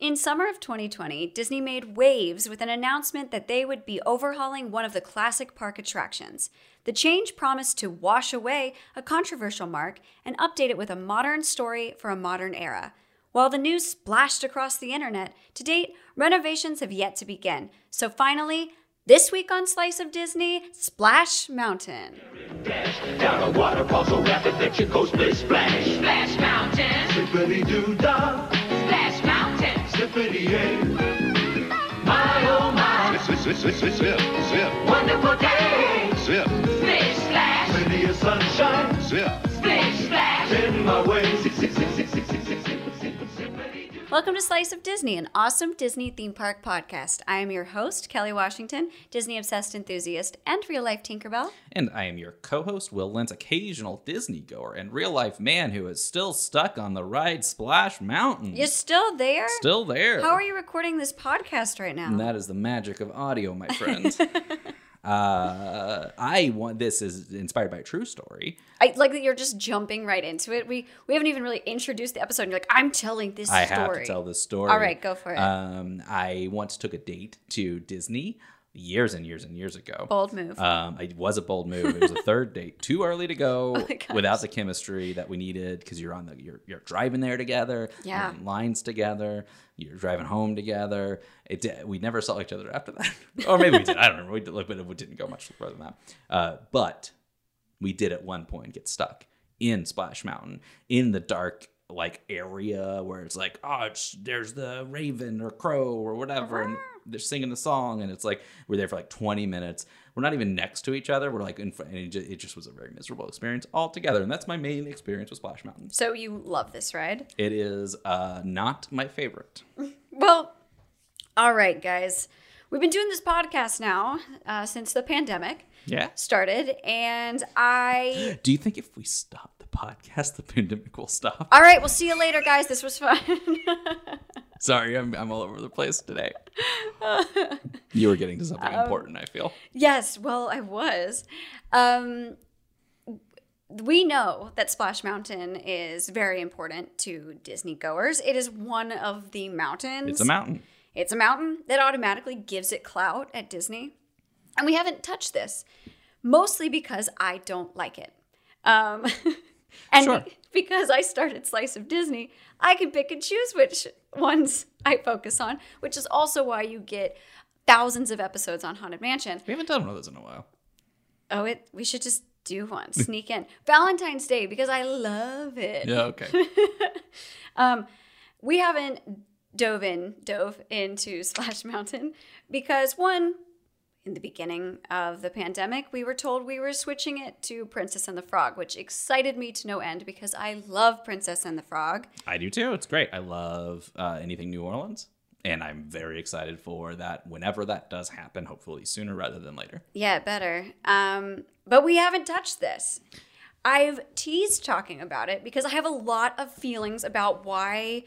In summer of 2020, Disney made waves with an announcement that they would be overhauling one of the classic park attractions. The change promised to wash away a controversial mark and update it with a modern story for a modern era. While the news splashed across the internet, to date, renovations have yet to begin. So finally, this week on Slice of Disney, Splash Mountain. Down a waterfall so rapid that your coast may splash. Splash Mountain, Slippity doo dah, Splash Mountain, My oh my, Slip, slip, slip, slip, slip, slip, wonderful day. slip, Splish Splash, plenty of sunshine slip. Splish Splash. in my way. Welcome to Slice of Disney, an awesome Disney theme park podcast. I am your host, Kelly Washington, Disney obsessed enthusiast and real life Tinkerbell. And I am your co host, Will Lentz, occasional Disney goer and real life man who is still stuck on the ride Splash Mountain. You're still there? Still there. How are you recording this podcast right now? And that is the magic of audio, my friends. uh, I want this is inspired by a true story. I like that you're just jumping right into it. We we haven't even really introduced the episode. And you're like, I'm telling this I story. have to tell this story. All right, go for it. Um, I once took a date to Disney years and years and years ago. Bold move. Um, it was a bold move. It was a third date, too early to go, Oh without the chemistry that we needed because you're on the you're you're driving there together, Yeah. lines together, you're driving home together. It did, we never saw each other after that, or maybe we did. I don't remember. We did, but it didn't go much further than that. Uh, but we did at one point get stuck in Splash Mountain in the dark like area where it's like oh it's there's the raven or crow or whatever and they're singing the song and it's like we're there for like 20 minutes we're not even next to each other we're like in front and it just, it just was a very miserable experience altogether and that's my main experience with splash mountain so you love this ride? it is uh not my favorite Well, all right, guys. We've been doing this podcast now uh, since the pandemic yeah started, and I. do you think if we stop podcast the pandemic will stop All right, we'll see you later, guys. This was fun. sorry I'm, I'm all over the place today you were getting to something important i feel yes, well, I was. Um, we know that Splash Mountain is very important to Disney goers. It is one of the mountains. it's a mountain It's a mountain that automatically gives it clout at Disney. And we haven't touched this, mostly because I don't like it. Um, and Sure. because I started Slice of Disney, I can pick and choose which ones I focus on, which is also why you get thousands of episodes on Haunted Mansion. we haven't done one of those in a while Oh, it we should just do one, sneak in. Valentine's Day, because I love it. yeah okay Um, we haven't dove in, dove into Splash Mountain because one, in the beginning of the pandemic, we were told we were switching it to Princess and the Frog, which excited me to no end because I love Princess and the Frog. I do too. It's great. I love uh, anything New Orleans, and I'm very excited for that whenever that does happen. Hopefully sooner rather than later. Yeah, better. Um, but we haven't touched this. I've teased talking about it because I have a lot of feelings about why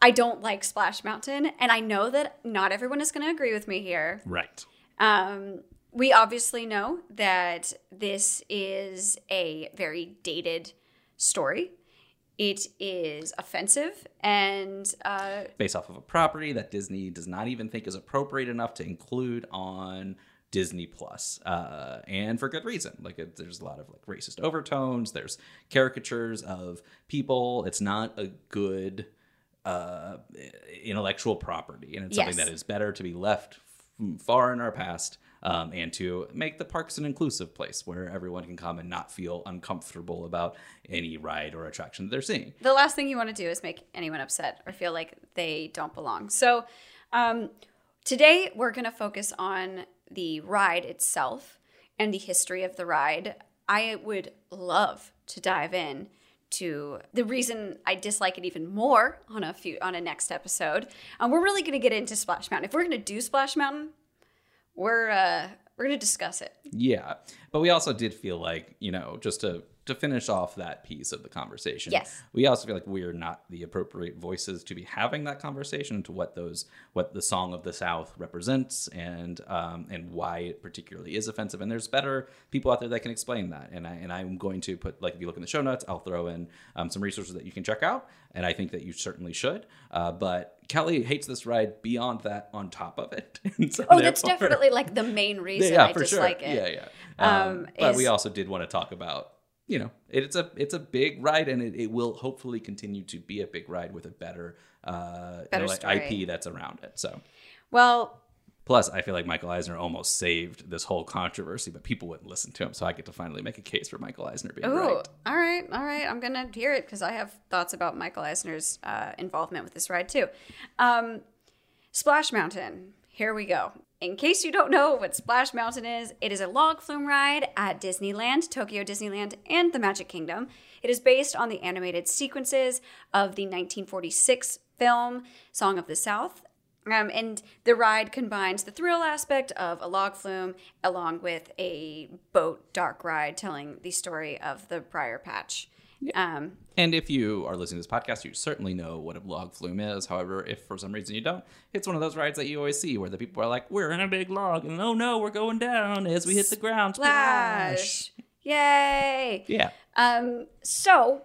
I don't like Splash Mountain, and I know that not everyone is going to agree with me here. Right. Um, we obviously know that this is a very dated story. It is offensive and uh, Based off of a property that Disney does not even think is appropriate enough to include on Disney Plus, uh, and for good reason. Like it, there's a lot of like racist overtones. There's caricatures of people. It's not a good uh, intellectual property, and it's something that is better to be left far in our past. Um, and to make the parks an inclusive place where everyone can come and not feel uncomfortable about any ride or attraction that they're seeing. the last thing you want to do is make anyone upset or feel like they don't belong. So, um, today we're going to focus on the ride itself and the history of the ride. I would love to dive in to the reason I dislike it even more on a few on a next episode. Um, we're really going to get into Splash Mountain. If we're going to do Splash Mountain, we're uh, we're going to discuss it. Yeah, but we also did feel like you know just to to finish off that piece of the conversation. Yes. We also feel like we're not the appropriate voices to be having that conversation to what those what the song of the South represents and um, and why it particularly is offensive. And there's better people out there that can explain that. And I and I'm going to put like if you look in the show notes, I'll throw in um, some resources that you can check out. And I think that you certainly should. Uh, but Kelly hates this ride beyond that on top of it. So Oh, that's definitely like the main reason yeah, I for dislike sure. it. Yeah, yeah. Um, Um, but we also did want to talk about, you know, it, it's a it's a big ride, and it, it will hopefully continue to be a big ride with a better, uh, you know, like. IP that's around it. So. Well, Plus, I feel like Michael Eisner almost saved this whole controversy, but people wouldn't listen to him. So I get to finally make a case for Michael Eisner being Oh, right. all right, all right. I'm gonna hear it because I have thoughts about Michael Eisner's uh, involvement with this ride too. Um, Splash Mountain. Here we go. In case you don't know what Splash Mountain is, it is a log flume ride at Disneyland, Tokyo Disneyland, and the Magic Kingdom. It is based on the animated sequences of the 1946 film Song of the South. Um, and the ride combines the thrill aspect of a log flume along with a boat dark ride telling the story of the Briar Patch. Um, And if you are listening to this podcast, you certainly know what a log flume is. However, if for some reason you don't, it's one of those rides that you always see where the people are like, "We're in a big log, and oh no, we're going down as we hit the ground." Splash! Splash! Yay! Yeah. Um, so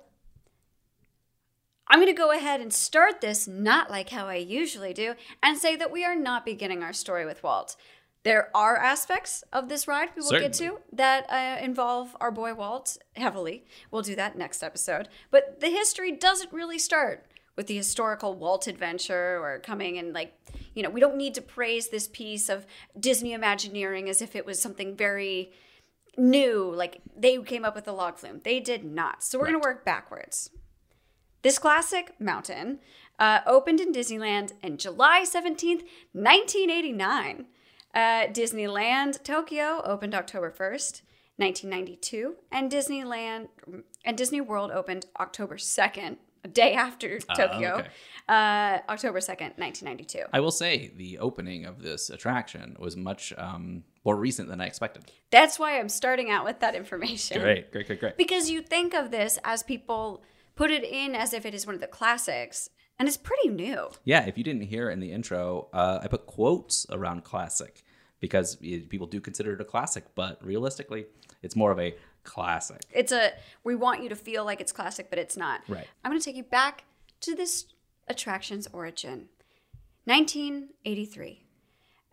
I'm going to go ahead and start this not like how I usually do and say that we are not beginning our story with Walt. There are aspects of this ride we will get to that uh, involve our boy Walt heavily. We'll do that next episode. But the history doesn't really start with the historical Walt adventure or coming and like, you know, we don't need to praise this piece of Disney Imagineering as if it was something very new. Like they came up with the log flume. They did not. So we're going to work backwards. This classic mountain uh, opened in Disneyland on July 17th, 1989. Uh, Disneyland Tokyo opened October 1st, 1992, and Disneyland and Disney World opened October 2nd, a day after Tokyo, okay. uh, October 2nd, 1992. I will say the opening of this attraction was much um, more recent than I expected. That's why I'm starting out with that information. Great, great, great, great. Because you think of this as people put it in as if it is one of the classics, and it's pretty new. Yeah, if you didn't hear in the intro, uh, I put quotes around classic because people do consider it a classic, but realistically, it's more of a classic. It's a we want you to feel like it's classic, but it's not. Right. I'm going to take you back to this attraction's origin. 1983.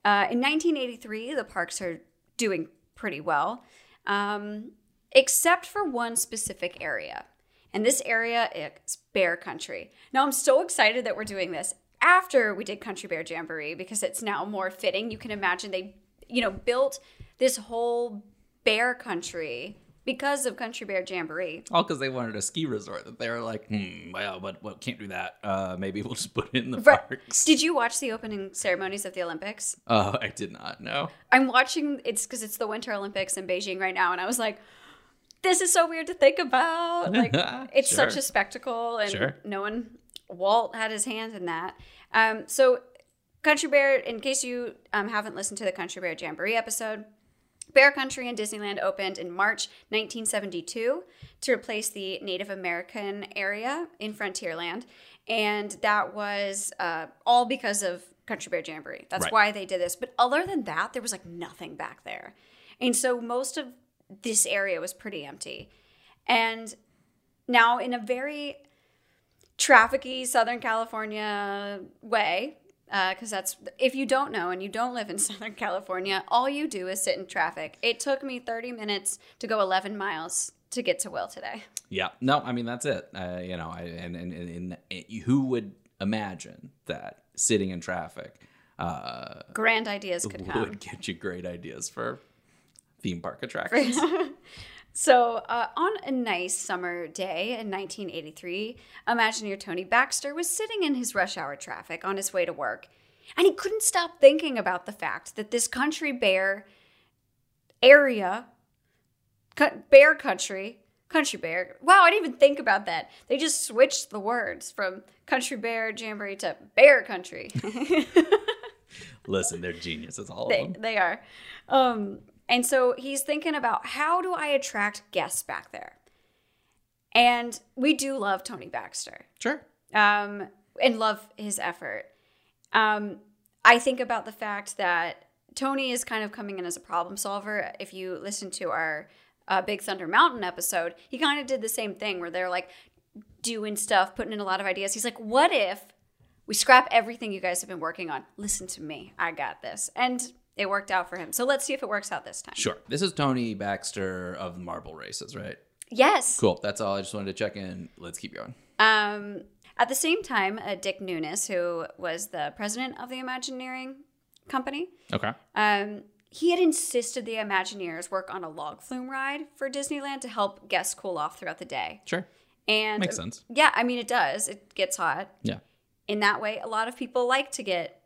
Uh, in 1983, the parks are doing pretty well, um, except for one specific area. And this area is Bear Country. Now, I'm so excited that we're doing this after we did Country Bear Jamboree because it's now more fitting. You can imagine they, you know, built this whole bear country because of Country Bear Jamboree. All because they wanted a ski resort that they were like, hmm, well, but what can't do that. Uh, maybe we'll just put it in the Right. parks. Did you watch the opening ceremonies of the Olympics? Oh, I did not know. I'm watching it's because it's the Winter Olympics in Beijing right now, and I was like, this is so weird to think about. Like, it's such a spectacle, and Sure. no one, Walt had his hand in that. Um, so, Country Bear, in case you um, haven't listened to the Country Bear Jamboree episode, Bear Country in Disneyland opened in March 1972 to replace the Native American area in Frontierland. And that was uh, all because of Country Bear Jamboree. That's Right. why they did this. But other than that, there was like nothing back there. And so most of this area was pretty empty. And now, in a very trafficy Southern California way, because that's if you don't know and you don't live in Southern California, all you do is sit in traffic. It took me 30 minutes to go 11 miles to get to Will today. Yeah, no, I mean that's it. Uh, you know, I, and, and, and, and who would imagine that sitting in traffic uh, Grand ideas could come. would get you great ideas for theme park attractions? So, uh, on a nice summer day in 1983, Imagineer Tony Baxter was sitting in his rush hour traffic on his way to work, and he couldn't stop thinking about the fact that this country bear area, bear country, country bear. Wow, I didn't even think about that. They just switched the words from country bear jamboree to bear country. Listen, they're geniuses, all they, of them. they are. Um, and so he's thinking about how do I attract guests back there? And we do love Tony Baxter Sure. um, and love his effort. Um, I think about the fact that Tony is kind of coming in as a problem solver. If you listen to our uh, Big Thunder Mountain episode, he kind of did the same thing where they're like doing stuff, putting in a lot of ideas. He's like, what if we scrap everything you guys have been working on? Listen to me. I got this. And it worked out for him. So let's see if it works out this time. Sure. This is Tony Baxter of the Marble Races, right? Yes. Cool. That's all. I just wanted to check in. Let's keep going. Um, at the same time, uh, Dick Nunis, who was the president of the Imagineering Company, Okay. um, he had insisted the Imagineers work on a log flume ride for Disneyland to help guests cool off throughout the day. Sure. And Makes sense. Yeah, I mean it does. It gets hot. Yeah. In that way, a lot of people like to get,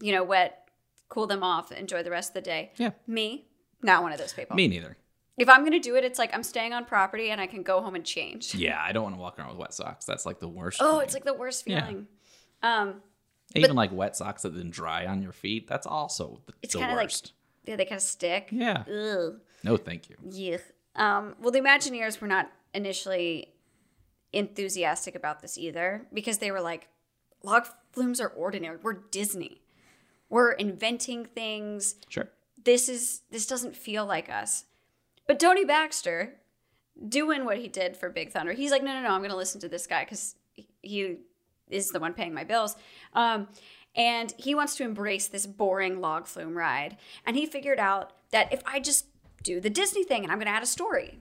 you know, wet, cool them off, enjoy the rest of the day. Yeah. Me, not one of those people. Me neither. If I'm gonna do it, it's like I'm staying on property and I can go home and change. Yeah, I don't want to walk around with wet socks. That's like the worst. Oh, it's like the worst Yeah. feeling. Um, even like wet socks that then dry on your feet. That's also the, it's the kind of like yeah, they kind of stick. yeah. Ugh. No, thank you. Yeah. Um, well, the Imagineers were not initially enthusiastic about this either because they were like, log flumes are ordinary. We're Disney. We're inventing things. Sure. This is this doesn't feel like us. But Tony Baxter, doing what he did for Big Thunder, he's like, no, no, no, I'm going to listen to this guy because he is the one paying my bills. Um, and he wants to embrace this boring log flume ride. And he figured out that if I just do the Disney thing and I'm going to add a story,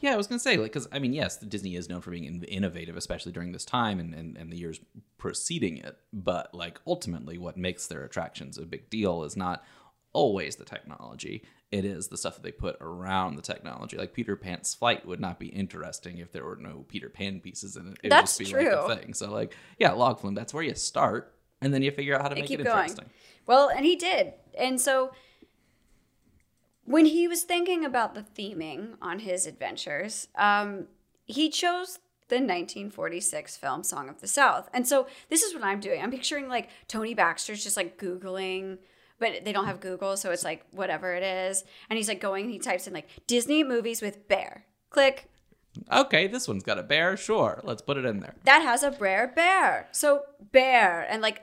Yeah, I was gonna say like because I mean yes, Disney is known for being in- innovative, especially during this time and, and and the years preceding it. But like ultimately, what makes their attractions a big deal is not always the technology. It is the stuff that they put around the technology. Like Peter Pan's flight would not be interesting if there were no Peter Pan pieces in it. It That's would just be like true. a thing. So like yeah, log flume. That's where you start, and then you figure out how to and make keep it going. interesting. Well, and he did. And so when he was thinking about the theming on his adventures, um, he chose the 1946 film Song of the South. And so this is what I'm doing. I'm picturing like Tony Baxter's just like Googling, but they don't have Google, so it's like whatever it is. And he's like going he types in like Disney movies with bear. Click. Okay, this one's got a bear. Sure, let's put it in there. that has a rare bear. So bear and like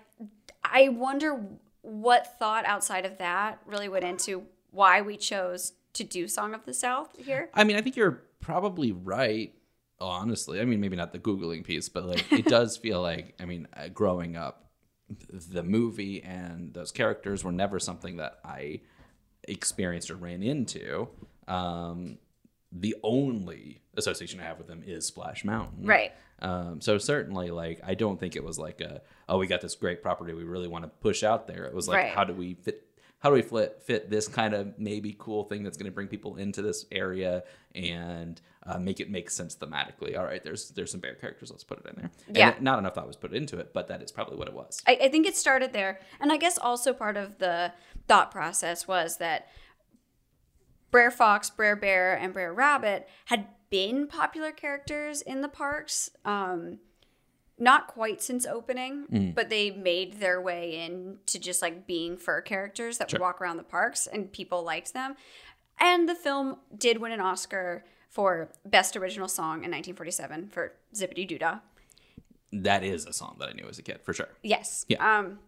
I wonder what thought outside of that really went into why we chose to do Song of the South here. I mean, I think you're probably right. Honestly, I mean, maybe not the googling piece, but like it does feel like, I mean, uh, growing up, the movie and those characters were never something that I experienced or ran into. Um, the only association I have with them is Splash Mountain, Right. Um, so certainly, like, I don't think it was like a, oh, we got this great property we really want to push out there. It was like, Right. how do we fit? How do we fit, fit this kind of maybe cool thing that's going to bring people into this area and uh, make it make sense thematically? All right, there's there's some bear characters. Let's put it in there. And Yeah. not enough thought was put into it, but that is probably what it was. I, I think it started there. And I guess also part of the thought process was that Brer Fox, Brer Bear, and Brer Rabbit had been popular characters in the parks. Um, not quite since opening, but they made their way into just like being fur characters that Sure. would walk around the parks and people liked them. And the film did win an Oscar for Best Original Song in 1947 for Zippity Doo Dah. That is a song that I knew as a kid for sure. Yes. Yeah. Um,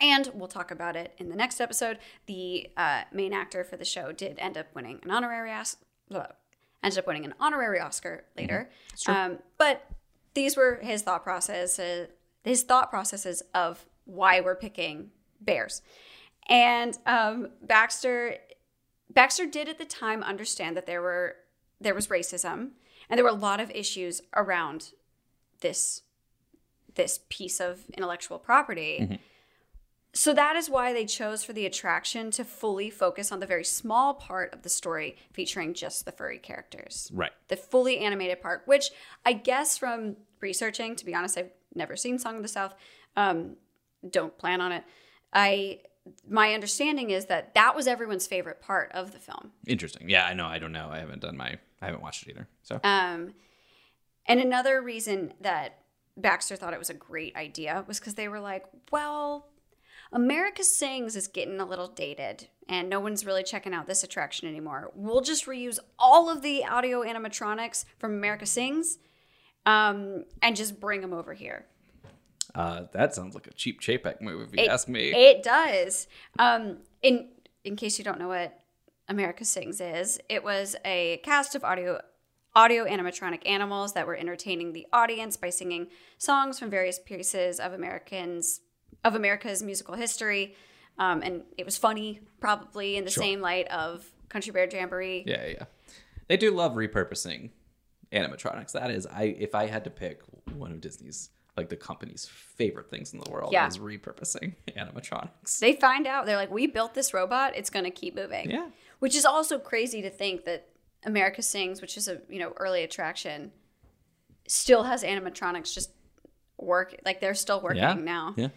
and we'll talk about it in the next episode. The uh, main actor for the show did end up winning an honorary Os- uh, ended up winning an honorary Oscar later. Um, but these were his thought processes, his thought processes of why we're picking bears. And um, Baxter Baxter did at the time understand that there were there was racism and there were a lot of issues around this this piece of intellectual property. So that is why they chose for the attraction to fully focus on the very small part of the story featuring just the furry characters. Right. The fully animated part, which I guess from researching, to be honest, I've never seen Song of the South. Um, don't plan on it. I my understanding is that that was everyone's favorite part of the film. Interesting. Yeah, I know. I don't know. I haven't done my. I haven't watched it either. So Um, and another reason that Baxter thought it was a great idea was because they were like, well, America Sings is getting a little dated and no one's really checking out this attraction anymore. We'll just reuse all of the audio animatronics from America Sings um, and just bring them over here. Uh, that sounds like a cheap Chapek move, if you It- ask me. It does. Um, in in case you don't know what America Sings is, it was a cast of audio audio animatronic animals that were entertaining the audience by singing songs from various pieces of Americans of America's musical history. Um, and it was funny, probably in the Sure. same light of Country Bear Jamboree. Yeah, yeah. They do love repurposing animatronics. That is, I if I had to pick one of Disney's like the company's favorite things in the world Yeah. is repurposing animatronics. They find out they're like, we built this robot; it's going to keep moving. Yeah. which is also crazy to think that America Sings, which is a you know early attraction, still has animatronics just work like they're still working Yeah. now. Yeah.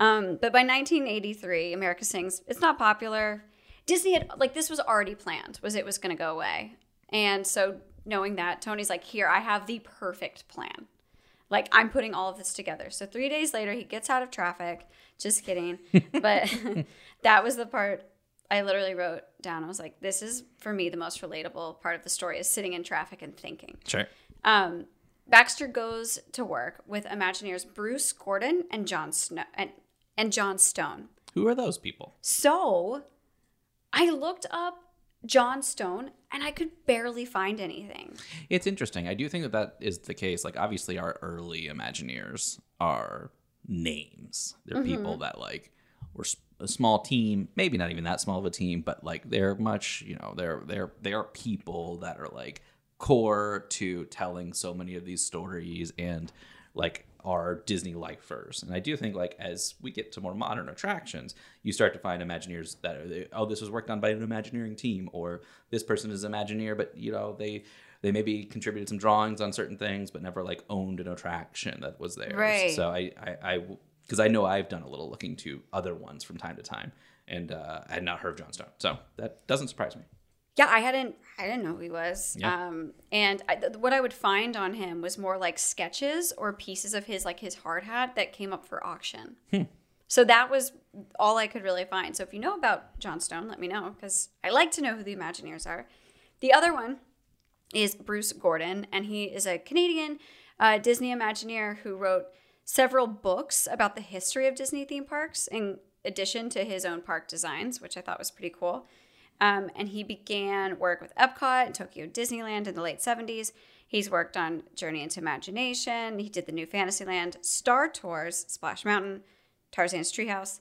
Um, but by 1983, America Sings it's not popular. Disney had like this was already planned was it was going to go away, and so knowing that Tony's like, here I have the perfect plan. Like I'm putting all of this together. So three days later, he gets out of traffic. Just kidding, but that was the part I literally wrote down. I was like, this is for me the most relatable part of the story is sitting in traffic and thinking. Sure. Um, Baxter goes to work with Imagineers Bruce Gordon and John Snow and, and John Stone. Who are those people? So I looked up John Stone and I could barely find anything. It's interesting. I do think that that is the case. Like, obviously, our early Imagineers are names. They're mm-hmm. people that like were a small team, maybe not even that small of a team, but like they're much. You know, they're they're they are people that are like core to telling so many of these stories and like are Disney lifers. And I do think like as we get to more modern attractions, you start to find Imagineers that are oh this was worked on by an Imagineering team or this person is Imagineer, but you know they they maybe contributed some drawings on certain things, but never like owned an attraction that was there. Right. So I I because I, know I've done a little looking to other ones from time to time, and uh, I had not heard of John Stone, so that doesn't surprise me. Yeah, I hadn't I didn't know who he was. Yeah. Um, and I, th- what I would find on him was more like sketches or pieces of his like his hard hat that came up for auction. So that was all I could really find. So if you know about John Stone, let me know because I like to know who the Imagineers are. The other one is Bruce Gordon, and he is a Canadian uh, Disney Imagineer who wrote several books about the history of Disney theme parks, in addition to his own park designs, which I thought was pretty cool. Um, and he began work with Epcot and Tokyo Disneyland in the late 70s. He's worked on Journey into Imagination. He did the new Fantasyland, Star Tours, Splash Mountain, Tarzan's Treehouse,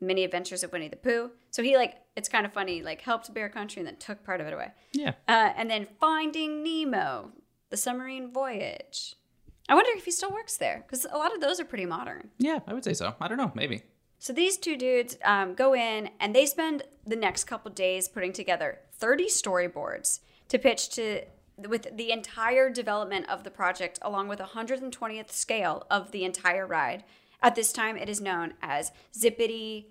Many Adventures of Winnie the Pooh. So he like it's kind of funny, like helped Bear Country and then took part of it away. Yeah. Uh, and then Finding Nemo, The Submarine Voyage. I wonder if he still works there because a lot of those are pretty modern. Yeah, I would say so. I don't know, maybe. So these two dudes um, go in and they spend the next couple days putting together 30 storyboards to pitch to with the entire development of the project along with a 120th scale of the entire ride. At this time, it is known as Zippity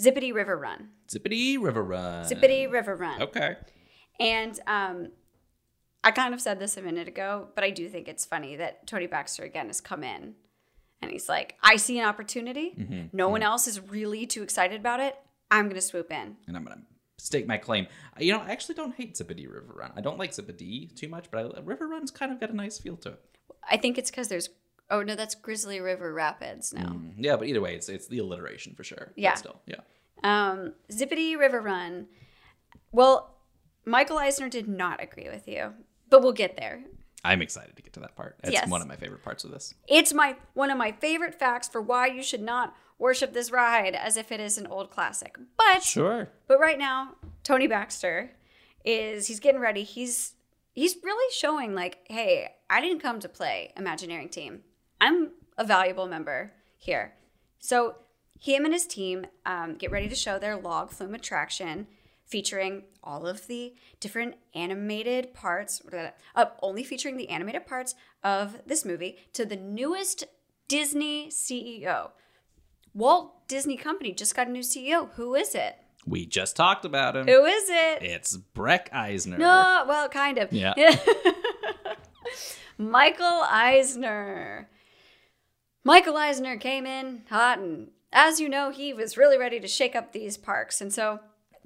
Zippity River Run. Zippity River Run. Zippity River Run. Okay. And um, I kind of said this a minute ago, but I do think it's funny that Tony Baxter again has come in and he's like, I see an opportunity. Mm-hmm. No one else is really too excited about it. I'm going to swoop in. And I'm gonna stake my claim. You know, I actually don't hate Zippity River Run. I don't like Zippity too much, but I, River Run's kind of got a nice feel to it. I think it's because there's, oh no, that's Grizzly River Rapids now. Yeah, but either way, it's it's the alliteration for sure. But Yeah. Still, yeah. Um, Zippity River Run. Well, Michael Eisner did not agree with you, but we'll get there. I'm excited to get to that part. It's Yes. one of my favorite parts of this. It's my one of my favorite facts for why you should not worship this ride as if it is an old classic. But Sure. But right now, Tony Baxter is he's getting ready. He's he's really showing like, hey, I didn't come to play Imagineering team. I'm a valuable member here. So him and his team um, get ready to show their log flume attraction featuring all of the different animated parts uh, only featuring the animated parts of this movie to the newest disney ceo walt disney company just got a new ceo who is it We just talked about him. who is it? It's Breck Eisner. No, well, kind of. Yeah. Michael Eisner. Michael Eisner came in hot, and as you know, he was really ready to shake up these parks. And so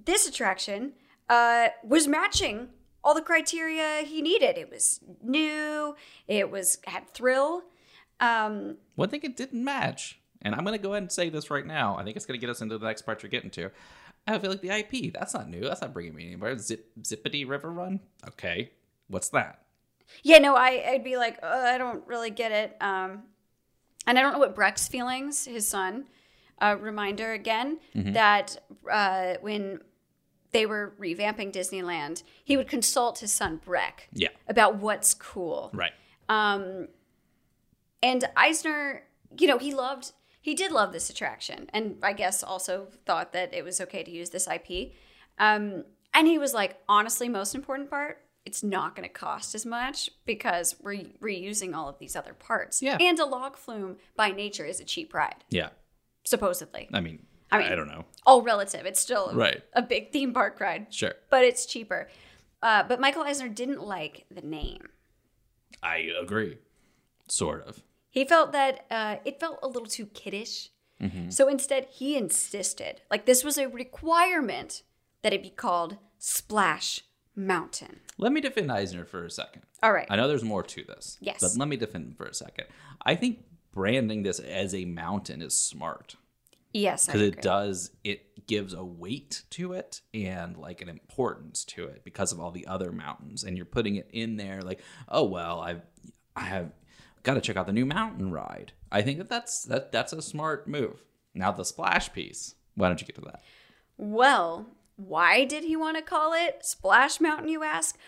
this attraction uh, was matching all the criteria he needed. It was new. It was had thrill. Um, One thing it didn't match, and I'm going to go ahead and say this right now. I think it's going to get us into the next part you're getting to. I feel like the IP, that's not new. That's not bringing me anywhere. Zip, Zippity River Run? Okay. What's that? yeah, no, I, I'd be like, uh, I don't really get it. Um, and I don't know what Breck's feelings, his son. Uh, reminder again that uh, when they were revamping Disneyland, he would consult his son Breck Yeah. about what's cool. Right. Um, and Eisner, you know, he loved, he did love this attraction, and I guess also thought that it was okay to use this IP. Um, and he was like, honestly, most important part, it's not going to cost as much because we're reusing all of these other parts. Yeah. And a log flume by nature is a cheap ride, Yeah. supposedly. I mean, I mean, I, don't know. All relative. It's still a, Right. a big theme park ride, Sure. but it's cheaper. Uh, but Michael Eisner didn't like the name. I agree. Sort of. He felt that uh, it felt a little too kiddish. So instead, he insisted, like this was a requirement, that it be called Splash Mountain. Let me defend Eisner for a second. All right. I know there's more to this. Yes. But let me defend him for a second. I think branding this as a mountain is smart Yes, because it does it gives a weight to it and like an importance to it because of all the other mountains and you're putting it in there like oh well I've I have got to check out the new mountain ride. I think that that's that that's a smart move. Now the splash piece. Why don't you get to that? Well, why did he want to call it Splash Mountain, you ask?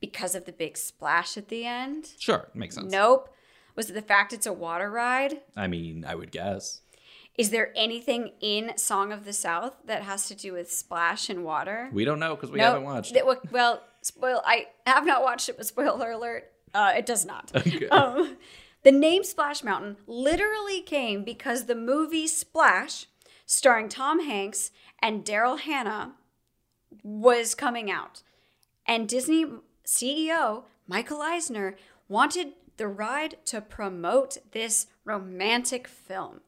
Because of the big splash at the end? Sure, makes sense. Nope. Was it the fact it's a water ride? I mean, I would guess. Is there anything in Song of the South that has to do with splash and water? We don't know because we No, haven't watched. well- Well, spoil. I have not watched it, but spoiler alert, uh, it does not. Okay. Um, the name Splash Mountain literally came because the movie Splash, starring Tom Hanks and Daryl Hannah, was coming out, and Disney CEO Michael Eisner wanted the ride to promote this romantic film.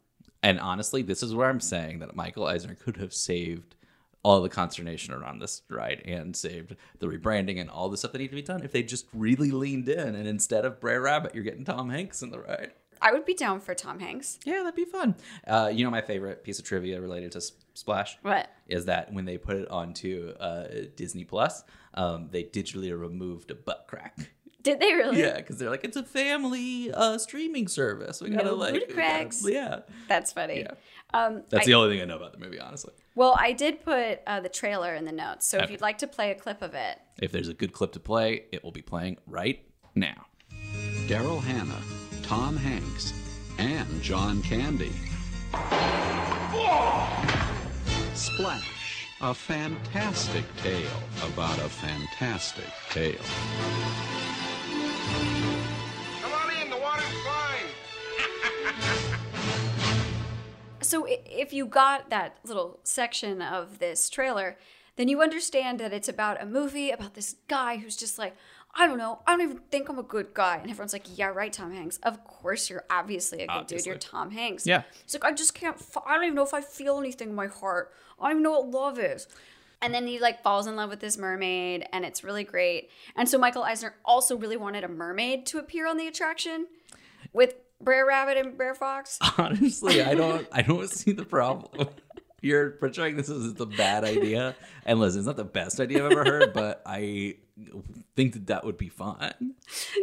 And honestly, this is where I'm saying that Michael Eisner could have saved all the consternation around this ride and saved the rebranding and all the stuff that needed to be done if they just really leaned in and instead of Brer Rabbit, you're getting Tom Hanks in the ride. I would be down for Tom Hanks. Yeah, that'd be fun. Uh, you know, my favorite piece of trivia related to Splash What? is that when they put it onto uh, Disney Plus, um, they digitally removed a butt crack. Did they really? Yeah, because they're like, it's a family uh, streaming service. We gotta No like, booty gotta- cracks. yeah. That's funny. Yeah. Um, That's I- the only thing I know about the movie, honestly. well, I did put uh, the trailer in the notes, so if you'd like to play a clip of it, If there's a good clip to play, it will be playing right now. Daryl Hannah, Tom Hanks, and John Candy. Splash, a fantastic tale about a fantastic tale. So if you got that little section of this trailer, then you understand that it's about a movie about this guy who's just like, I don't know, I don't even think I'm a good guy, and everyone's like, Yeah, right, Tom Hanks. Of course, you're obviously a good dude. You're Tom Hanks. Yeah. He's like, I just can't. F- I don't even know if I feel anything in my heart. I don't even know what love is. And then he like falls in love with this mermaid, and it's really great. And so Michael Eisner also really wanted a mermaid to appear on the attraction with Brer Rabbit and Brer Fox. Honestly, I don't I don't see the problem. You're portraying this as the bad idea. And listen, it's not the best idea I've ever heard, but I think that that would be fun.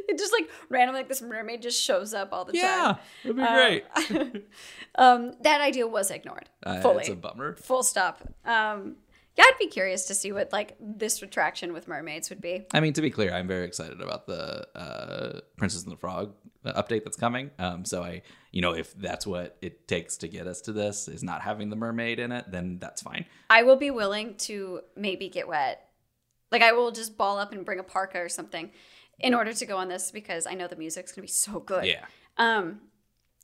it just like randomly like this mermaid just shows up all the Yeah, time. Yeah, it'd be great. Um, that idea was ignored Uh, it's a bummer. Full stop. Um, yeah, I'd be curious to see what like this attraction with mermaids would be. I mean, to be clear, I'm very excited about the uh, Princess and the Frog uh, update that's coming. Um, so I, you know, if that's what it takes to get us to this is not having the mermaid in it, then that's fine. I will be willing to maybe get wet. Like I will just ball up and bring a parka or something in order to go on this because I know the music's gonna be so good. Yeah. Um,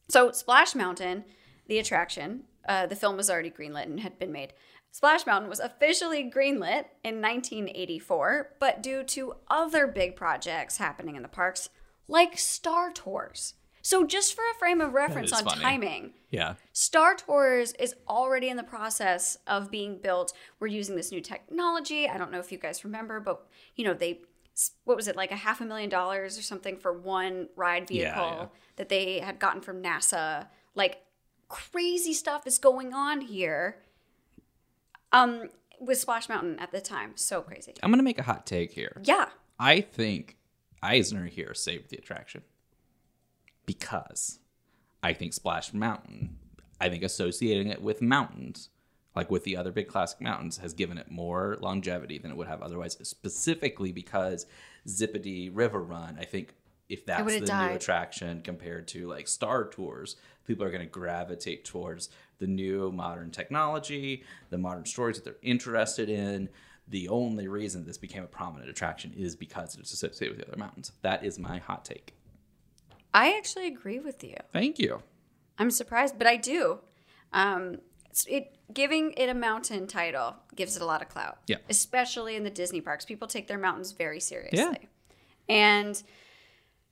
so Splash Mountain, the attraction, uh, the film was already greenlit and had been made. Splash Mountain was officially greenlit in 1984, but due to other big projects happening in the parks, like Star Tours. So, just for a frame of reference on funny. timing, Yeah. Star Tours is already in the process of being built. We're using this new technology. I don't know if you guys remember, but you know, they what was it like a half a million dollars or something for one ride Yeah, vehicle yeah. that they had gotten from NASA. Like crazy stuff is going on here. Um with Splash Mountain at the time. So crazy. I'm gonna make a hot take here. Yeah. I think Eisner here saved the attraction because I think Splash Mountain, I think associating it with mountains, like with the other big classic mountains, has given it more longevity than it would have otherwise. Specifically because Zippity River Run, I think if that's the would've new attraction compared to like Star Tours, people are going to gravitate towards the new modern technology, the modern stories that they're interested in. The only reason this became a prominent attraction is because it's associated with the other mountains. That is my hot take. I actually agree with you. Thank you. I'm surprised, but I do. Um, it giving it a mountain title gives it a lot of clout. Yeah. especially in the Disney parks, people take their mountains very seriously. Yeah. And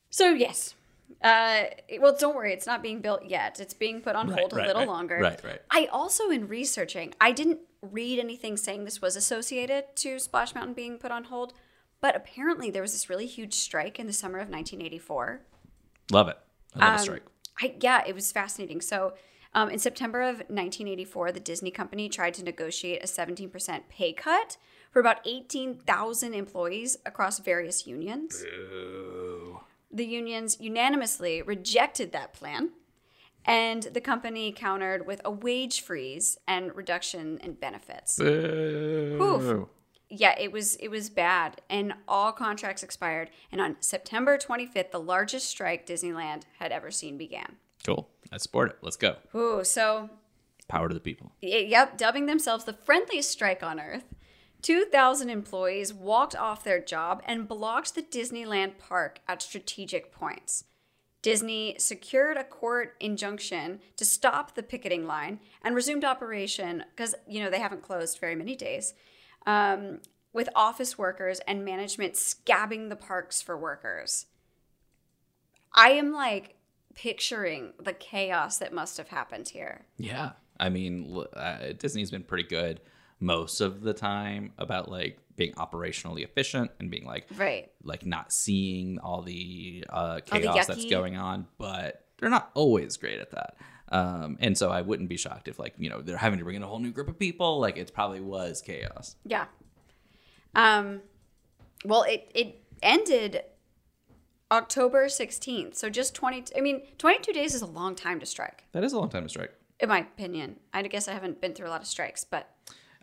so yes, uh, well, don't worry, it's not being built yet. It's being put on Right, hold a right, little right. longer. Right, right. I also, in researching, I didn't read anything saying this was associated to Splash Mountain being put on hold, but apparently there was this really huge strike in the summer of 1984. Love it. I love a Um, strike. I, yeah, it was fascinating. So, um, in September of 1984, the Disney company tried to negotiate a 17% pay cut for about 18,000 employees across various unions. The unions unanimously rejected that plan, and the company countered with a wage freeze and reduction in benefits. Oof. Yeah, it was it was bad, and all contracts expired. And on September 25th, the largest strike Disneyland had ever seen began. Cool. I support it. Let's go. Ooh, so Power to the people. yep, dubbing themselves the friendliest strike on earth. 2,000 employees walked off their job and blocked the Disneyland park at strategic points. Disney secured a court injunction to stop the picketing line and resumed operation because, you know, they haven't closed very many days, um, with office workers and management scabbing the parks for workers. I am like picturing the chaos that must have happened here. Yeah. I mean, uh, Disney's been pretty good most of the time about like being operationally efficient and being like Right. like not seeing all the uh, All the chaos that's going on, but they're not always great at that. Um, and so I wouldn't be shocked if like you know they're having to bring in a whole new group of people. Like it probably was chaos. Yeah. Um well it it ended October 16th. So just 20 I mean 22 days is a long time to strike That is a long time to strike. in my opinion. I guess I haven't been through a lot of strikes, but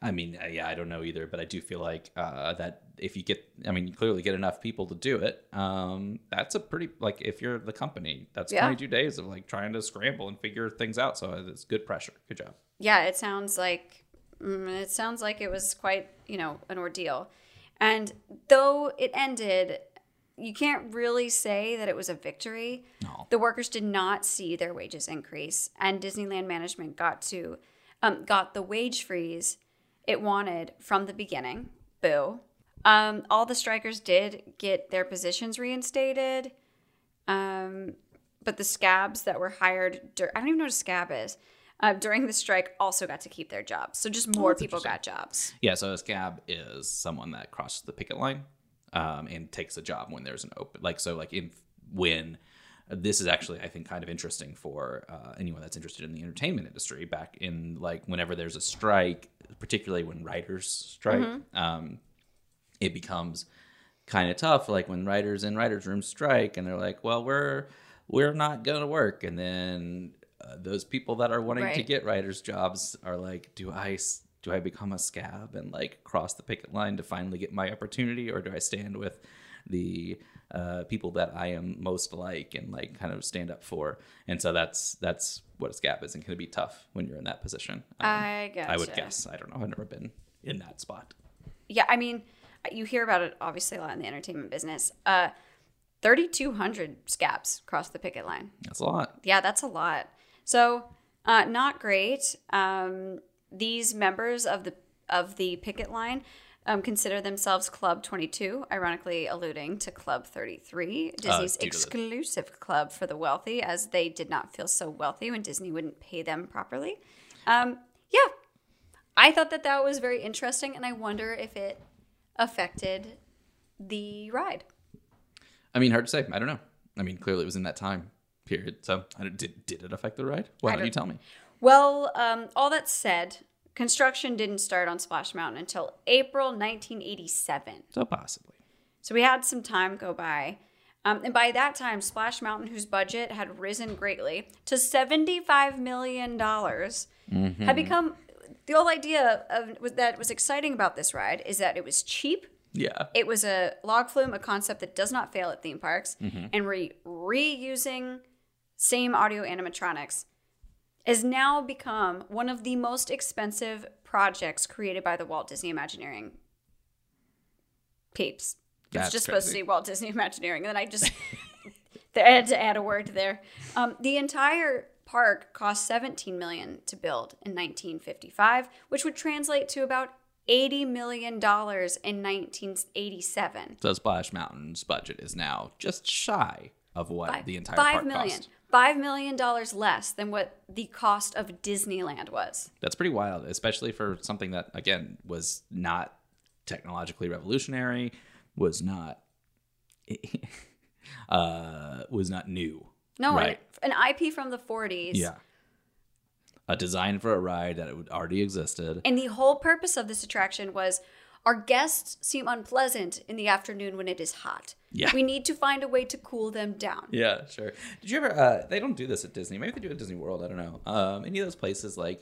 I mean, uh, yeah, I don't know either, but I do feel like uh, that if you get, I mean, you clearly get enough people to do it. Um, that's a pretty like if you're the company, that's Yeah. 22 days of like trying to scramble and figure things out. So it's good pressure. Good job. yeah, it sounds like mm, it sounds like it was quite, you know, an ordeal. And though it ended, you can't really say that it was a victory. No. The workers did not see their wages increase, and Disneyland management got to um, got the wage freeze it wanted from the beginning. Boo. Um, all the strikers did get their positions reinstated, um, but the scabs that were hired, dur- I don't even know what a scab is, uh, during the strike also got to keep their jobs. So just more people got jobs. Yeah. So a scab is someone that crosses the picket line um, and takes a job when there's an open, like so, like in when. This is actually, I think, kind of interesting for uh, anyone that's interested in the entertainment industry. Back in like whenever there's a strike, particularly when writers strike, um, it becomes kind of tough like when writers in writers rooms strike and they're like well we're we're not going to work and then uh, those people that are wanting to get writers jobs are like do i do i become a scab and like cross the picket line to finally get my opportunity or do i stand with the uh, people that i am most like and like kind of stand up for and so that's that's what a scab is and can be tough when you're in that position Um, I guess. i would guess i don't know i've never been in that spot Yeah, I mean, you hear about it obviously a lot in the entertainment business. Uh, 3,200 scabs crossed the picket line. that's a lot Yeah, that's a lot. So, uh, not great. Um, these members of the of the picket line um, consider themselves Club 22, ironically alluding to Club 33, Disney's due to the- exclusive club for the wealthy, as they did not feel so wealthy when Disney wouldn't pay them properly. Um, yeah, I thought that that was very interesting, and I wonder if it affected the ride. I mean, hard to say. I don't know. I mean, clearly it was in that time period. So, I don't, did did it affect the ride? Why don't don't- you tell me? Well, um, all that said, construction didn't start on Splash Mountain until April 1987. So possibly. So we had some time go by. Um, and by that time, Splash Mountain, whose budget had risen greatly to $75 million, had become the whole idea of was that was exciting about this ride is that it was cheap. Yeah. It was a log flume, a concept that does not fail at theme parks, and re- reusing same audio animatronics has now become one of the most expensive projects created by the Walt Disney Imagineering peeps. That's it's just supposed to be Walt Disney Imagineering, and then I just I had to add a word there. Um, the entire park cost 17 million to build in 1955, which would translate to about 80 million dollars in 1987. So Splash Mountain's budget is now just shy of what Five- the entire five park million. cost. Five million dollars less than what the cost of Disneyland was. That's pretty wild, especially for something that again was not technologically revolutionary, was not uh was not new. No, right. an, an IP from the 40s. Yeah. A design for a ride that it already existed. And the whole purpose of this attraction was our guests seem unpleasant in the afternoon when it is hot. Yeah. We need to find a way to cool them down. Yeah, sure. Did you ever? Uh, they don't do this at Disney. Maybe they do it at Disney World. I don't know. Um, any of those places like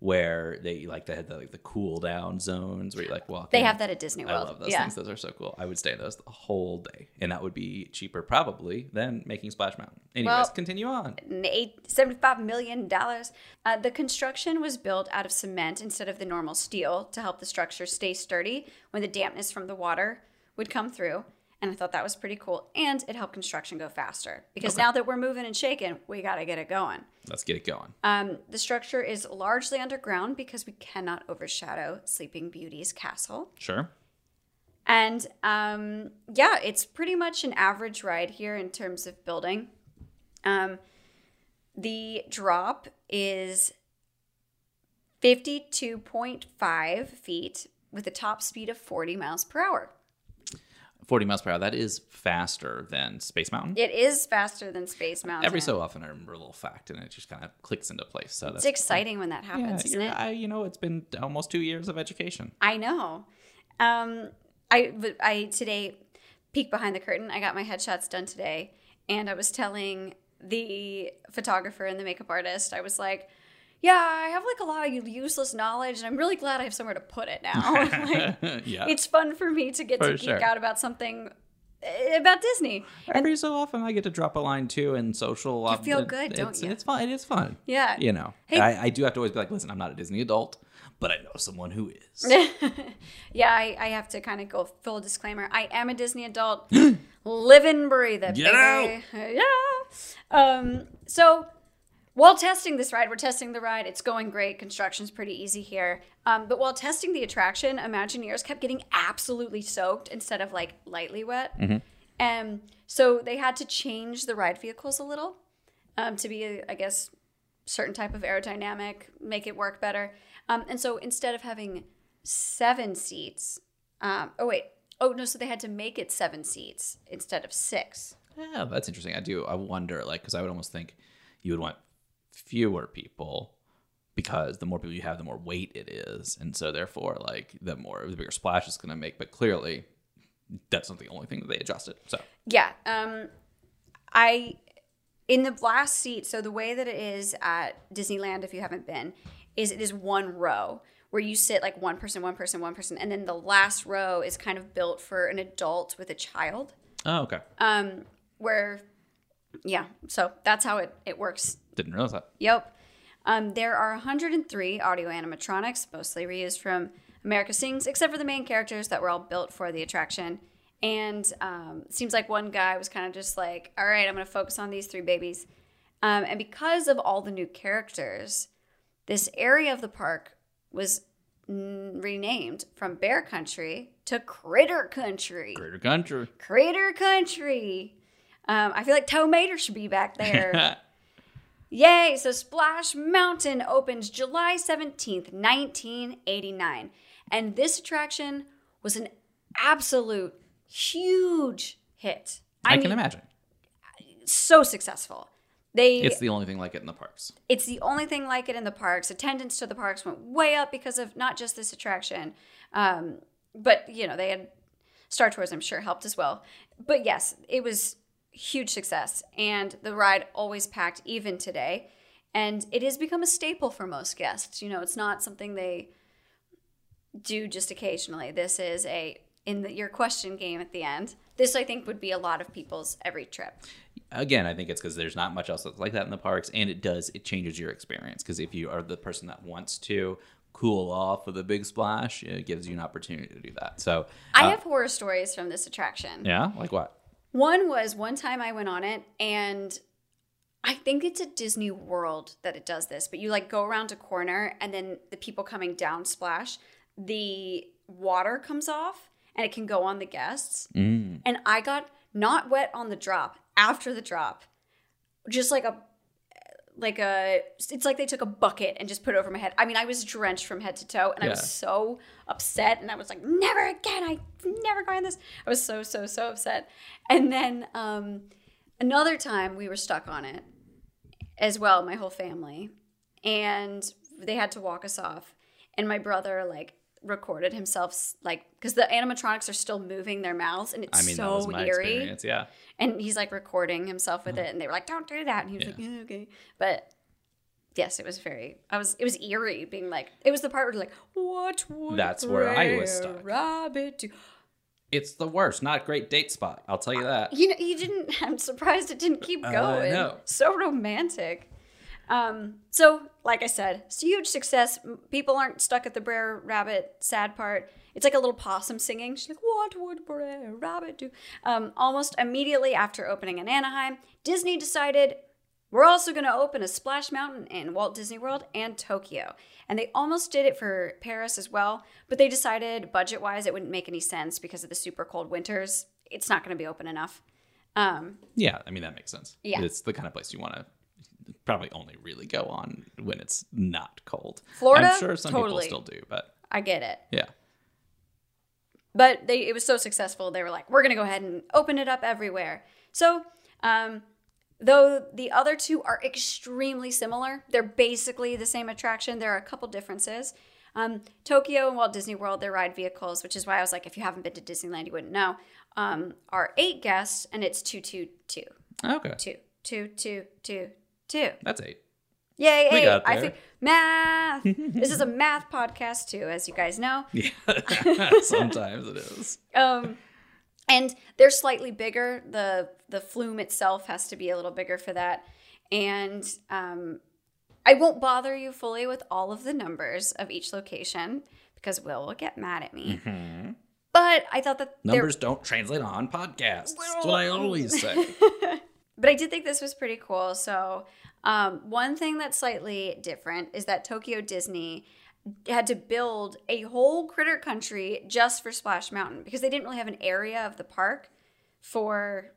where they like they had the, like the cool down zones where you like walk. They in. have that at Disney World. I love those yeah. things. Those are so cool. I would stay in those the whole day, and that would be cheaper probably than making Splash Mountain. Anyways, Well- continue on. eight, $75 million. Uh, the construction was built out of cement instead of the normal steel to help the structure stay sturdy when the dampness from the water would come through. And I thought that was pretty cool. And it helped construction go faster because now that we're moving and shaking, we got to get it going. Let's get it going. Um, the structure is largely underground because we cannot overshadow Sleeping Beauty's castle. Sure. And um, yeah, it's pretty much an average ride here in terms of building. Um, the drop is 52.5 feet with a top speed of 40 miles per hour. 40 miles per hour. That is faster than Space Mountain. It is faster than Space Mountain. Every so often, I remember a little fact, and it just kind of clicks into place. So that's it's exciting when that Yeah, happens, isn't you're- it? I, you know, it's been almost two years of education. I know. Um, I I today peek behind the curtain. I got my headshots done today, and I was telling the photographer and the makeup artist, I was like, "Yeah, I have like a lot of useless knowledge, and I'm really glad I have somewhere to put it now. Like, yeah. it's fun for me to get For to geek out about something eh, about Disney. Every so often, I get to drop a line too in social. You feel good, don't it's, you? It's fun. It is fun. Yeah. You know, Hey- I, I do have to always be like, listen, I'm not a Disney adult, but I know someone who is. Yeah, I, I have to kind of go full disclaimer. I am a Disney adult. Live and breathe it, Get baby. Yeah. Um, so while testing this ride, we're testing the ride. It's going great. Construction's pretty easy here. Um, but while testing the attraction, Imagineers kept getting absolutely soaked instead of like lightly wet. Um, so they had to change the ride vehicles a little um, to be, I guess, certain type of aerodynamic, make it work better. Um, and so instead of having seven seats, um, oh wait, oh no, so they had to make it seven seats instead of six. Yeah, that's interesting. I do. I wonder, like, because I would almost think you would want fewer people because the more people you have, the more weight it is, and so therefore, like, the more the bigger splash it's going to make. But clearly, that's not the only thing that they adjusted. So Yeah. Um, I in the last seat. So the way that it is at Disneyland, if you haven't been, is it is one row where you sit like one person, one person, one person, and then the last row is kind of built for an adult with a child. oh, okay, Um, where, yeah. So that's how it it works didn't realize that. Yep. Um, there are 103 audio animatronics, mostly reused from America Sings, except for the main characters that were all built for the attraction. And um, seems like one guy was kind of just like, all right, I'm going to focus on these three babies. Um, and because of all the new characters, this area of the park was mm, renamed from Bear Country to Critter Country. Critter country. Critter Country. Um, I feel like Tomater should be back there. Yay! So Splash Mountain opens July 17th, 1989. And this attraction was an absolute huge hit. I, can mean, imagine. So successful. They It's the only thing like it in the parks. it's the only thing like it in the parks. Attendance to the parks went way up because of not just this attraction, um, but you know they had Star Tours. I'm sure helped as well. But yes, it was huge success, and the ride always packed even today. And it has become a staple for most guests. You know, it's not something they do just occasionally. This is a in the, your question game at the end. This I think would be a lot of people's every trip. Again, I think it's because there's not much else that's like that in the parks, and it does it changes your experience. Because if you are the person that wants to cool off with a big splash, it gives you an opportunity to do that. So I uh, have horror stories from this attraction. yeah, like what? One was one time I went on it and I think it's a Disney World that it does this, but you like go around a corner and then the people coming down splash, the water comes off and it can go on the guests. Mm. And I got not wet on the drop, after the drop, just like a like a it's like they took a bucket and just put it over my head. I mean, I was drenched from head to toe and I was so upset and I was like, never again. I never going this. I was so so so upset. And then um another time we were stuck on it as well, my whole family. And they had to walk us off. And my brother like recorded himself like because the animatronics are still moving their mouths and it's I mean, so eerie experience. Yeah. and he's like recording himself with it and they were like don't do that and he was Yeah. like yeah, okay but yes it was very i was it was eerie being like it was the part where like what would That's where I was stuck. rabbit do It's the worst. Not a great date spot. I'll tell you uh, that. you know you didn't i'm surprised it didn't keep I going know. so romantic um so like i said it's a huge success. People aren't stuck at the brer rabbit sad part. It's like a little possum singing. She's like what would brer rabbit do? Um almost immediately after opening in anaheim disney decided we're also going to open a splash mountain in walt disney world and tokyo. And they almost did it for paris as well but they decided budget wise it wouldn't make any sense because of the super cold winters. It's not going to be open enough. Um Yeah, I mean that makes sense. Yeah. It's the kind of place you want to probably only really go on when it's not cold. Florida? I'm sure some Totally. people still do, but i get it yeah. but they it was so successful they were like we're going to go ahead and open it up everywhere so um though the other two are extremely similar they're basically the same attraction there are a couple differences um, tokyo and walt disney world their ride vehicles which is why i was like if you haven't been to disneyland you wouldn't know um, are eight guests and it's two two two Okay. two two two two two That's eight. yay We eight. got i think math this is a math podcast too as you guys know Yeah. Sometimes it is. um and they're slightly bigger the the flume itself has to be a little bigger for that and um i won't bother you fully with all of the numbers of each location because will will get mad at me but i thought that Numbers don't translate on podcasts. That's what I always say. But I did think this was pretty cool. So, um, one thing that's slightly different is that Tokyo Disney had to build a whole critter country just for Splash Mountain because they didn't really have an area of the park for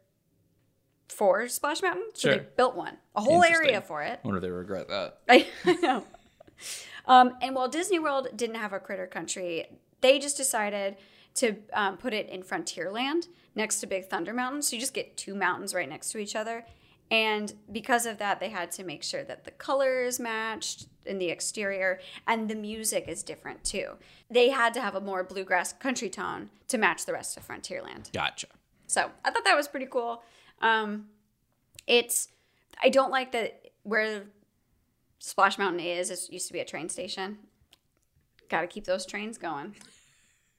for Splash Mountain. So they built one, a whole area for it. I wonder if they regret that. I know. Um, and while Disney World didn't have a critter country, they just decided to um, put it in Frontierland next to Big Thunder Mountain. So you just get two mountains right next to each other. And because of that, they had to make sure that the colors matched in the exterior and the music is different too. They had to have a more bluegrass country tone to match the rest of Frontierland. Gotcha. So I thought that was pretty cool. Um, it's I don't like that where Splash Mountain is. It used to be a train station. Got to keep those trains going.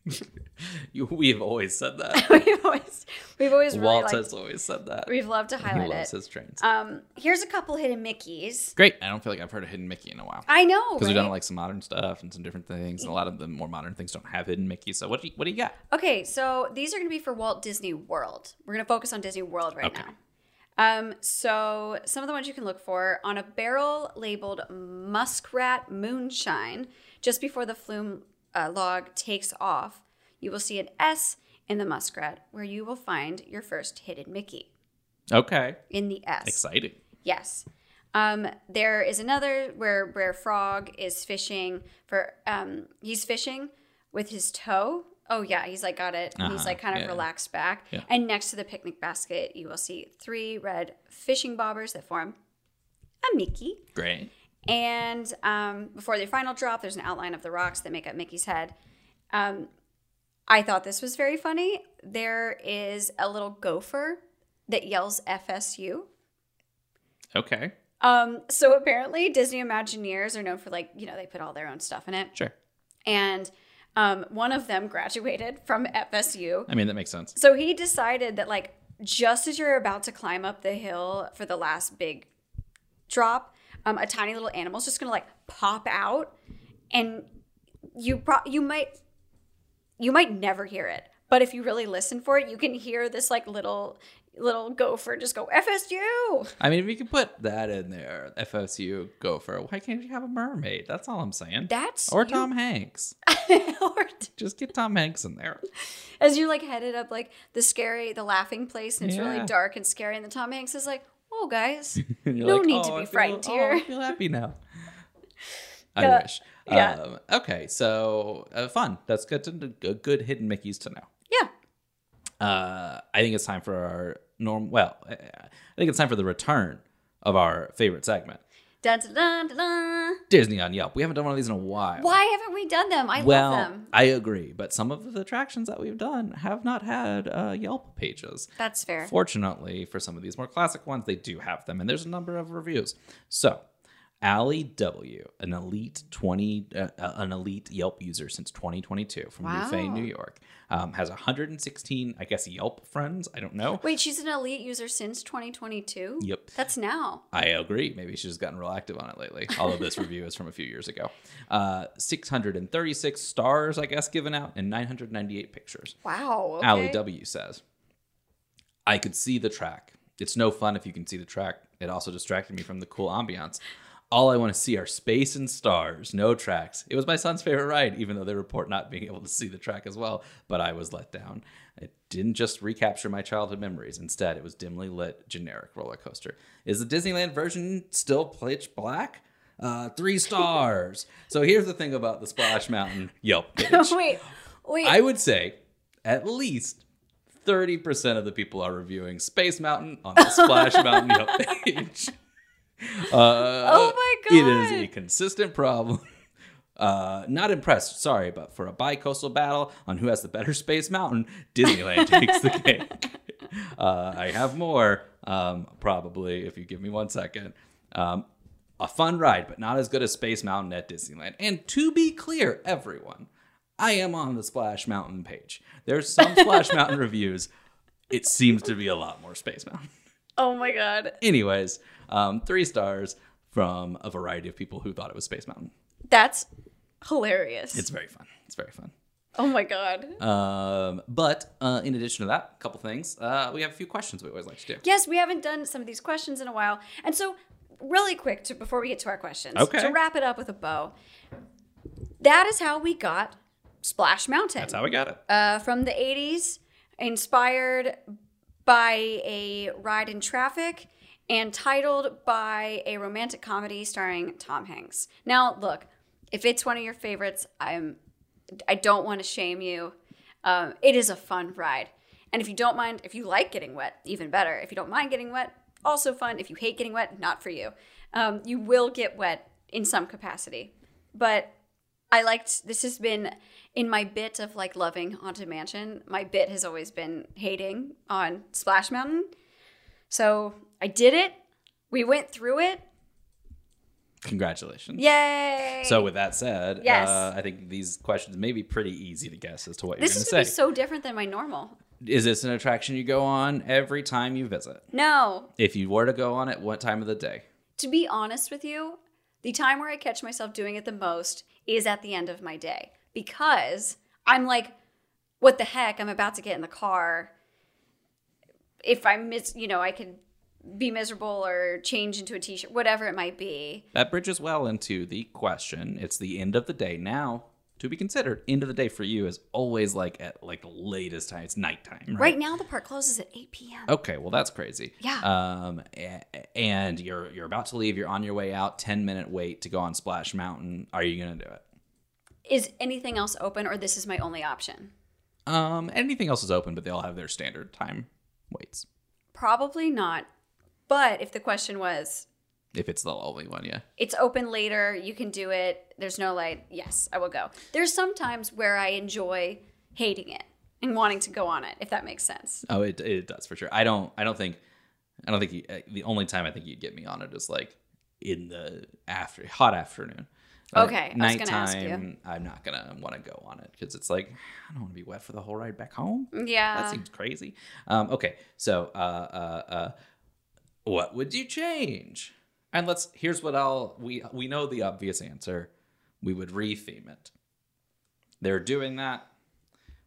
We've always said that. we've always we've always really Walt liked, has always said that. we've loved to highlight he loves it. his trains. Um, here's a couple hidden Mickey's. Great. I don't feel like I've heard a hidden Mickey in a while. I know, Because we've done like some modern stuff and some different things, and a lot of the more modern things don't have hidden Mickey. So what do you, what do you got? Okay, so these are going to be for Walt Disney World. We're going to focus on Disney World right Okay. now. Um, so some of the ones you can look for on a barrel labeled Muskrat Moonshine, just before the flume uh, log takes off, you will see an S in the muskrat where you will find your first hidden Mickey Okay. in the S. Exciting. Yes. Um, there is another where where Frog is fishing for um he's fishing with his toe. Oh yeah, he's like got it. and He's Uh-huh, like kind of yeah. relaxed back. Yeah. And next to the picnic basket, you will see three red fishing bobbers that form a Mickey. Great. And um, before the final drop, there's an outline of the rocks that make up Mickey's head. Um, I thought this was very funny. There is a little gopher that yells FSU. Okay. Um, so apparently Disney Imagineers are known for like, you know, they put all their own stuff in it. Sure. And um, one of them graduated from FSU. I mean, that makes sense. So he decided that like just as you're about to climb up the hill for the last big drop, um, a tiny little animal's just gonna like pop out, and you pro- you might you might never hear it, but if you really listen for it, you can hear this like little little gopher just go FSU. I mean, if you could put that in there, FSU gopher, why can't you have a mermaid? That's all I'm saying. That's or you- Tom Hanks. or t- Just get Tom Hanks in there. as you're like headed up like the scary the laughing place and it's Yeah. really dark and scary and the Tom Hanks is like, "Oh guys, no like, need to "Oh, I be feel- frightened oh, here." I feel happy now. I Yeah. wish. Yeah. Um, okay, so uh, fun. That's good to good, hidden Mickey's to know. Yeah. Uh, I think it's time for our norm. Well, I think it's time for the return of our favorite segment, Dun, dun, dun. Disney on Yelp. We haven't done one of these in a while. Why haven't we done them? I well, love them. I agree, but some of the attractions that we've done have not had uh, Yelp pages. That's fair. Fortunately, for some of these more classic ones, they do have them, and there's a number of reviews. So, Allie W, an elite twenty, uh, uh, an elite Yelp user since 2022 from Wow. Newfane, New York, um, has 116, I guess, Yelp friends. I don't know. Wait, she's an elite user since 2022? Yep. That's now. I agree. Maybe she's just gotten real active on it lately. Although this review is from a few years ago. Uh, 636 stars, I guess, given out, and 998 pictures. Wow. Okay. Allie W says, I could see the track. It's no fun if you can see the track. It also distracted me from the cool ambiance. All I want to see are space and stars, no tracks. It was my son's favorite ride, even though they report not being able to see the track as well, but I was let down. It didn't just recapture my childhood memories. Instead, it was dimly lit, generic roller coaster. Is the Disneyland version still pitch black? Uh, three stars. so here's the thing about the Splash Mountain Yelp page. wait, wait. I would say at least 30% of the people are reviewing Space Mountain on the Splash Mountain Yelp page. Uh, Oh my It is a consistent problem. Uh, not impressed, sorry, but for a bi-coastal battle on who has the better Space Mountain, Disneyland takes the cake. Uh, I have more, um, probably, if you give me one second. Um, a fun ride, but not as good as Space Mountain at Disneyland. And to be clear, everyone, I am on the Splash Mountain page. There's some Splash Mountain reviews. It seems to be a lot more Space Mountain. Oh my god. Anyways, um, three stars from a variety of people who thought it was Space Mountain. That's hilarious. It's very fun. It's very fun. oh my god. Um, but uh, in addition to that, a couple things. Uh, we have a few questions we always like to do. yes, we haven't done some of these questions in a while. And so, really quick to before we get to our questions, Okay. to wrap it up with a bow. That is how we got Splash Mountain. That's how we got it. uh, from the 80s, inspired by a ride in traffic and titled by a romantic comedy starring Tom Hanks. Now, look, if it's one of your favorites, I'm I don't want to shame you. Um, it is a fun ride. And if you don't mind, if you like getting wet, even better. If you don't mind getting wet, also fun. If you hate getting wet, not for you. Um, you will get wet in some capacity. But I liked this has been in my bit of like loving Haunted Mansion. My bit has always been hating on Splash Mountain. So I did it. We went through it. Congratulations. Yay! So with that said, Yes. uh, I think these questions may be pretty easy to guess as to what this you're going to say. so different than my normal. is this an attraction you go on every time you visit? No, If you were to go on it, what time of the day? to be honest with you, the time where I catch myself doing it the most is at the end of my day because I'm like, what the heck? I'm about to get in the car. If I miss, you know, I could be miserable or change into a t shirt, whatever it might be. That bridges well into the question. It's the end of the day now. to be considered, end of the day for you is always like at like the latest time. It's nighttime, right? Right now, the park closes at 8 p.m. Okay, well that's crazy. Yeah. Um, and you're you're about to leave. You're on your way out. Ten minute wait to go on Splash Mountain. Are you gonna do it? Is anything else open, or this is my only option? Um, anything else is open, but they all have their standard time waits. Probably not. But if the question was, If it's the only one, yeah. it's open later, you can do it, there's no light, yes, I will go. There's some times where I enjoy hating it and wanting to go on it, if that makes sense. Oh, it it does for sure. I don't I don't think I don't think you, uh, the only time I think you'd get me on it is like in the after hot afternoon. Okay, I was gonna ask you. nighttime, I'm not gonna want to go on it because it's like I don't want to be wet for the whole ride back home. Yeah. That seems crazy. Um, okay, so uh, uh, uh, what would you change? And let's here's what I'll we we know the obvious answer. We would retheme it. They're doing that.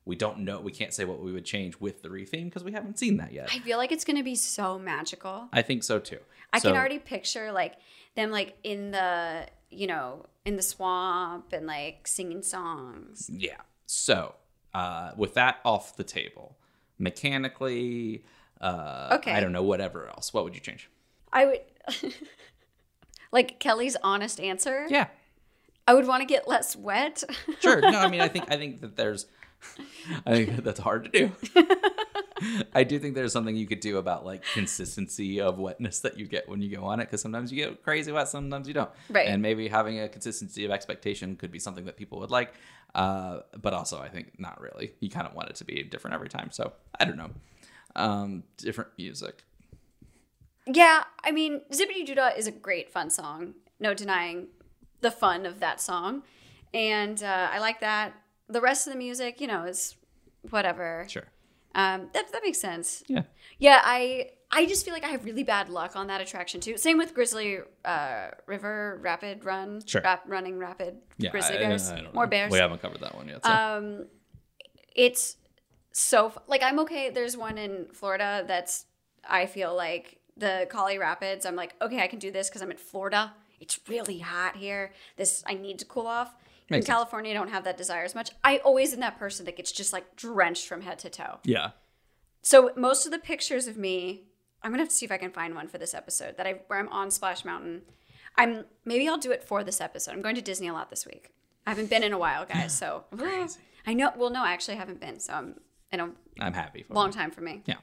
We don't know. We can't say what we would change with the retheme because we haven't seen that yet. I feel like it's going to be so magical. I think so too. I So- can already picture like them like in the, you know, in the swamp and like singing songs. Yeah. So, uh, with that off the table, mechanically, uh, Okay. I don't know, whatever else. What would you change? I would like Kelly's honest answer. Yeah. I would want to get less wet. Sure. No, I mean, I think I think that there's, I think that's hard to do. I do think there's something you could do about like consistency of wetness that you get when you go on it, because sometimes you get crazy wet, sometimes you don't. Right. And maybe having a consistency of expectation could be something that people would like, uh, but also I think not really. You kind of want it to be different every time. So I don't know. Um, different music. Yeah, I mean, Zippity Doo Dah is a great fun song. No denying the fun of that song. And uh, I like that. The rest of the music, you know, is whatever. Sure. Um, that, that makes sense. Yeah. Yeah, I I just feel like I have really bad luck on that attraction too. Same with Grizzly uh, River Rapid Run. Sure. Rap, running Rapid. Yeah. Grizzly I- I- Bears. I don't More know. bears. We haven't covered that one yet. So. Um, it's so like I'm okay. There's one in Florida that's I feel like the Kali Rapids. I'm like okay, I can do this because I'm in Florida. It's really hot here. This I need to cool off. Makes in sense. California, I don't have that desire as much. I always am that person that gets just like drenched from head to toe. yeah. So most of the pictures of me, I'm gonna have to see if I can find one for this episode that I where I'm on Splash Mountain. I'm maybe I'll do it for this episode. I'm going to Disney a lot this week. I haven't been in a while, guys. So I know. Well, no, I actually haven't been. So I'm in a I'm happy for long you. time for me. Yeah.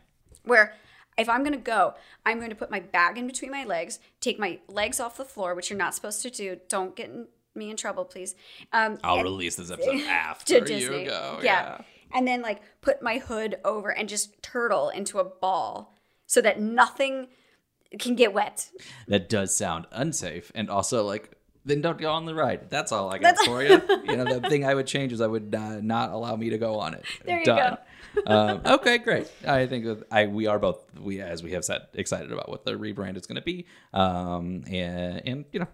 Where if I'm gonna go, I'm going to put my bag in between my legs, take my legs off the floor, which you're not supposed to do. Don't get in, me in trouble, please. Um, I'll and- release this episode after Disney. you go. yeah. And then like put my hood over and just turtle into a ball so that nothing can get wet. That does sound unsafe and also like then don't go on the ride. That's all I got for you. You know, the thing I would change is I would uh, not allow me to go on it. There you Done. um, okay, great. I think that I we are both we as we have said excited about what the rebrand is going to be. Um, and and you know,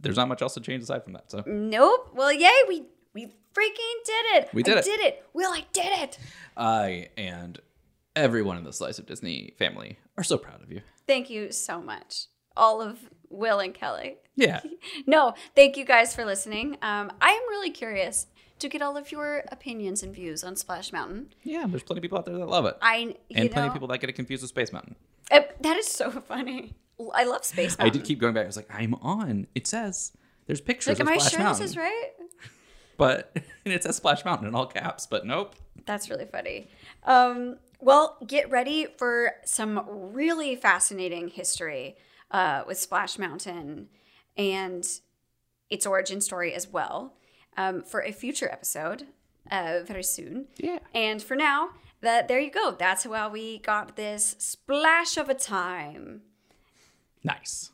there's not much else to change aside from that. So Nope. Well, yay, we we freaking did it. We did I it. did it. Will, I did it. I and everyone in the Slice of Disney family are so proud of you. Thank you so much. All of Will and Kelly. Yeah. No, thank you guys for listening. Um, I am really curious to get all of your opinions and views on Splash Mountain. Yeah, there's plenty of people out there that love it. I and plenty know, of people that get it confused with Space Mountain. that is so funny. I love Space Mountain. I did keep going back. I was like, I'm on. It says there's pictures like, am of I Splash sure Mountain, this is right? but and it says Splash Mountain in all caps. But nope. That's really funny. Um, well, get ready for some really fascinating history uh, with Splash Mountain and its origin story as well um, for a future episode uh, very soon. Yeah. And for now, that there you go. That's how we got this splash of a time. Nice.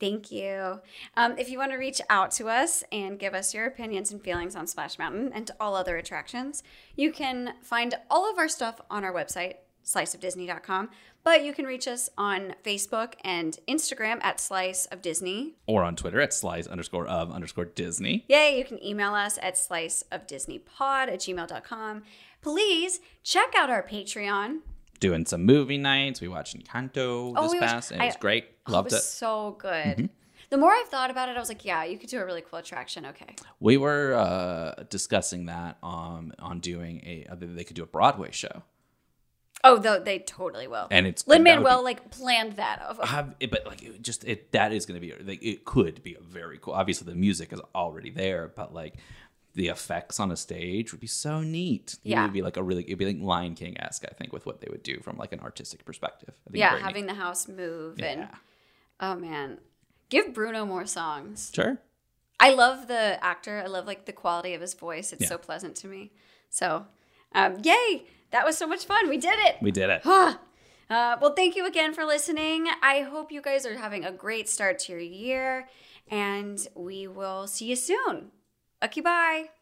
Thank you. Um, if you want to reach out to us and give us your opinions and feelings on Splash Mountain and all other attractions, you can find all of our stuff on our website, sliceofdisney.com. But you can reach us on Facebook and Instagram at Slice of Disney. Or on Twitter at slice underscore of underscore Disney. Yay, you can email us at sliceofdisneypod at gmail.com. Please check out our Patreon. Doing some movie nights. We watched Encanto Oh, this we watched- past, and it was I- great. Oh, Loved it was it. so good. The more I've thought about it, I was like, yeah, you could do a really cool attraction. Okay. We were uh, discussing that um, on doing a uh, they could do a Broadway show, Oh, though they totally will. and it's Lin Manuel be- like planned that. Of have but like it just it that is going to be like it could be a very cool. Obviously, the music is already there, but like the effects on a stage would be so neat. Yeah, it would be like a really it'd be like Lion King esque, I think, with what they would do from like an artistic perspective. I think yeah, very neat. having the house move and oh man, give Bruno more songs. sure. I love the actor. I love like the quality of his voice. It's Yeah. so pleasant to me. So, um, yay! That was so much fun. We did it. We did it. Uh, well, thank you again for listening. I hope you guys are having a great start to your year, and we will see you soon. Okay, bye.